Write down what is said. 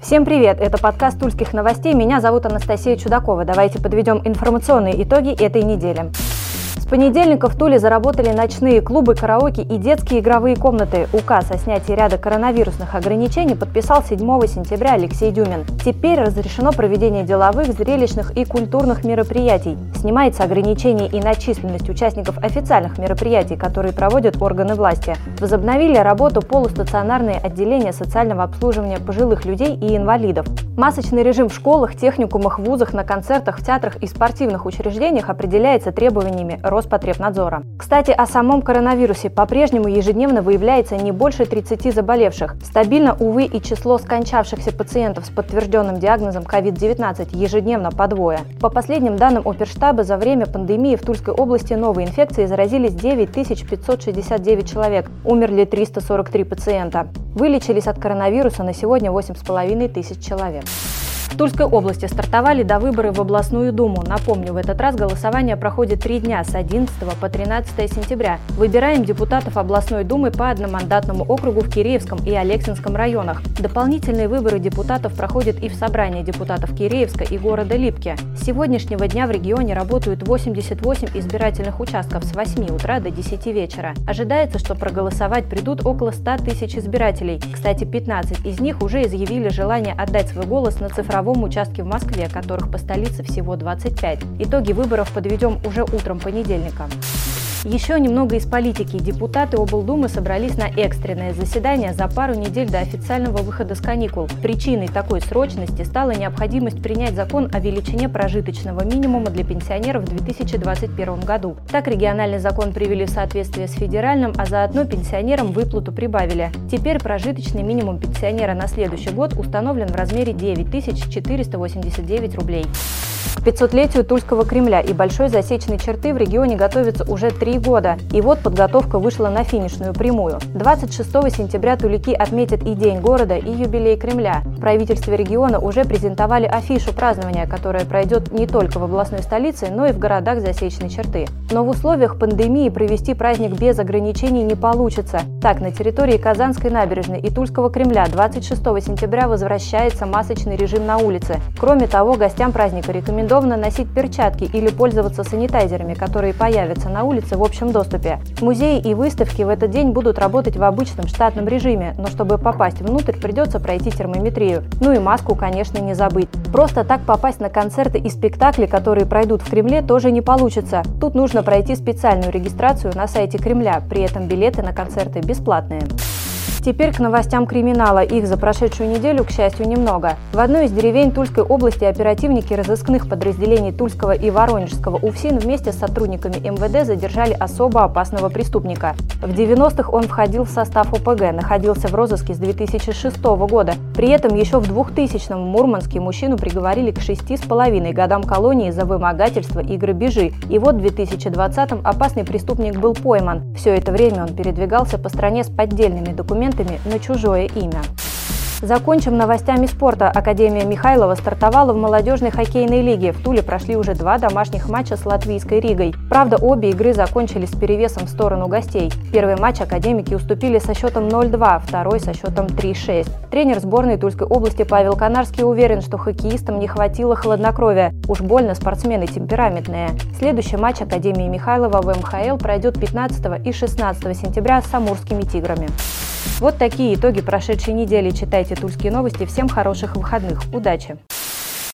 Всем привет! Это подкаст Тульских новостей. Меня зовут Анастасия Чудакова. Давайте подведем информационные итоги этой недели понедельника в Туле заработали ночные клубы, караоке и детские игровые комнаты. Указ о снятии ряда коронавирусных ограничений подписал 7 сентября Алексей Дюмин. Теперь разрешено проведение деловых, зрелищных и культурных мероприятий. Снимается ограничение и на численность участников официальных мероприятий, которые проводят органы власти. Возобновили работу полустационарные отделения социального обслуживания пожилых людей и инвалидов. Масочный режим в школах, техникумах, вузах, на концертах, в театрах и спортивных учреждениях определяется требованиями Роспотребнадзора. Кстати, о самом коронавирусе по-прежнему ежедневно выявляется не больше 30 заболевших. Стабильно, увы, и число скончавшихся пациентов с подтвержденным диагнозом COVID-19 ежедневно по двое. По последним данным Оперштаба, за время пандемии в Тульской области новой инфекцией заразились 9569 человек, умерли 343 пациента. Вылечились от коронавируса на сегодня 8,5 тысяч человек. В Тульской области стартовали до выборы в областную думу. Напомню, в этот раз голосование проходит три дня с 11 по 13 сентября. Выбираем депутатов областной думы по одномандатному округу в Киреевском и Алексинском районах. Дополнительные выборы депутатов проходят и в собрании депутатов Киреевска и города Липки. С сегодняшнего дня в регионе работают 88 избирательных участков с 8 утра до 10 вечера. Ожидается, что проголосовать придут около 100 тысяч избирателей. Кстати, 15 из них уже изъявили желание отдать свой голос на цифровом цифровом участке в Москве, которых по столице всего 25. Итоги выборов подведем уже утром понедельника. Еще немного из политики. Депутаты облдумы собрались на экстренное заседание за пару недель до официального выхода с каникул. Причиной такой срочности стала необходимость принять закон о величине прожиточного минимума для пенсионеров в 2021 году. Так региональный закон привели в соответствие с федеральным, а заодно пенсионерам выплату прибавили. Теперь прожиточный минимум пенсионера на следующий год установлен в размере 9489 рублей. К 500-летию Тульского Кремля и Большой засечной черты в регионе готовятся уже три года. И вот подготовка вышла на финишную прямую. 26 сентября тулики отметят и День города, и юбилей Кремля. В правительстве региона уже презентовали афишу празднования, которая пройдет не только в областной столице, но и в городах засечной черты. Но в условиях пандемии провести праздник без ограничений не получится. Так, на территории Казанской набережной и Тульского Кремля 26 сентября возвращается масочный режим на улице. Кроме того, гостям праздника рекомендуют рекомендовано носить перчатки или пользоваться санитайзерами, которые появятся на улице в общем доступе. Музеи и выставки в этот день будут работать в обычном штатном режиме, но чтобы попасть внутрь, придется пройти термометрию. Ну и маску, конечно, не забыть. Просто так попасть на концерты и спектакли, которые пройдут в Кремле, тоже не получится. Тут нужно пройти специальную регистрацию на сайте Кремля, при этом билеты на концерты бесплатные. Теперь к новостям криминала. Их за прошедшую неделю, к счастью, немного. В одной из деревень Тульской области оперативники разыскных подразделений Тульского и Воронежского УФСИН вместе с сотрудниками МВД задержали особо опасного преступника. В 90-х он входил в состав ОПГ, находился в розыске с 2006 года. При этом еще в 2000-м в Мурманске мужчину приговорили к 6,5 годам колонии за вымогательство и грабежи. И вот в 2020-м опасный преступник был пойман. Все это время он передвигался по стране с поддельными документами документами на чужое имя. Закончим новостями спорта. Академия Михайлова стартовала в молодежной хоккейной лиге. В Туле прошли уже два домашних матча с латвийской Ригой. Правда, обе игры закончились с перевесом в сторону гостей. Первый матч академики уступили со счетом 0-2, второй со счетом 3-6. Тренер сборной Тульской области Павел Канарский уверен, что хоккеистам не хватило хладнокровия. Уж больно спортсмены темпераментные. Следующий матч Академии Михайлова в МХЛ пройдет 15 и 16 сентября с амурскими «Тиграми». Вот такие итоги прошедшей недели. Читайте «Тульские новости». Всем хороших выходных. Удачи!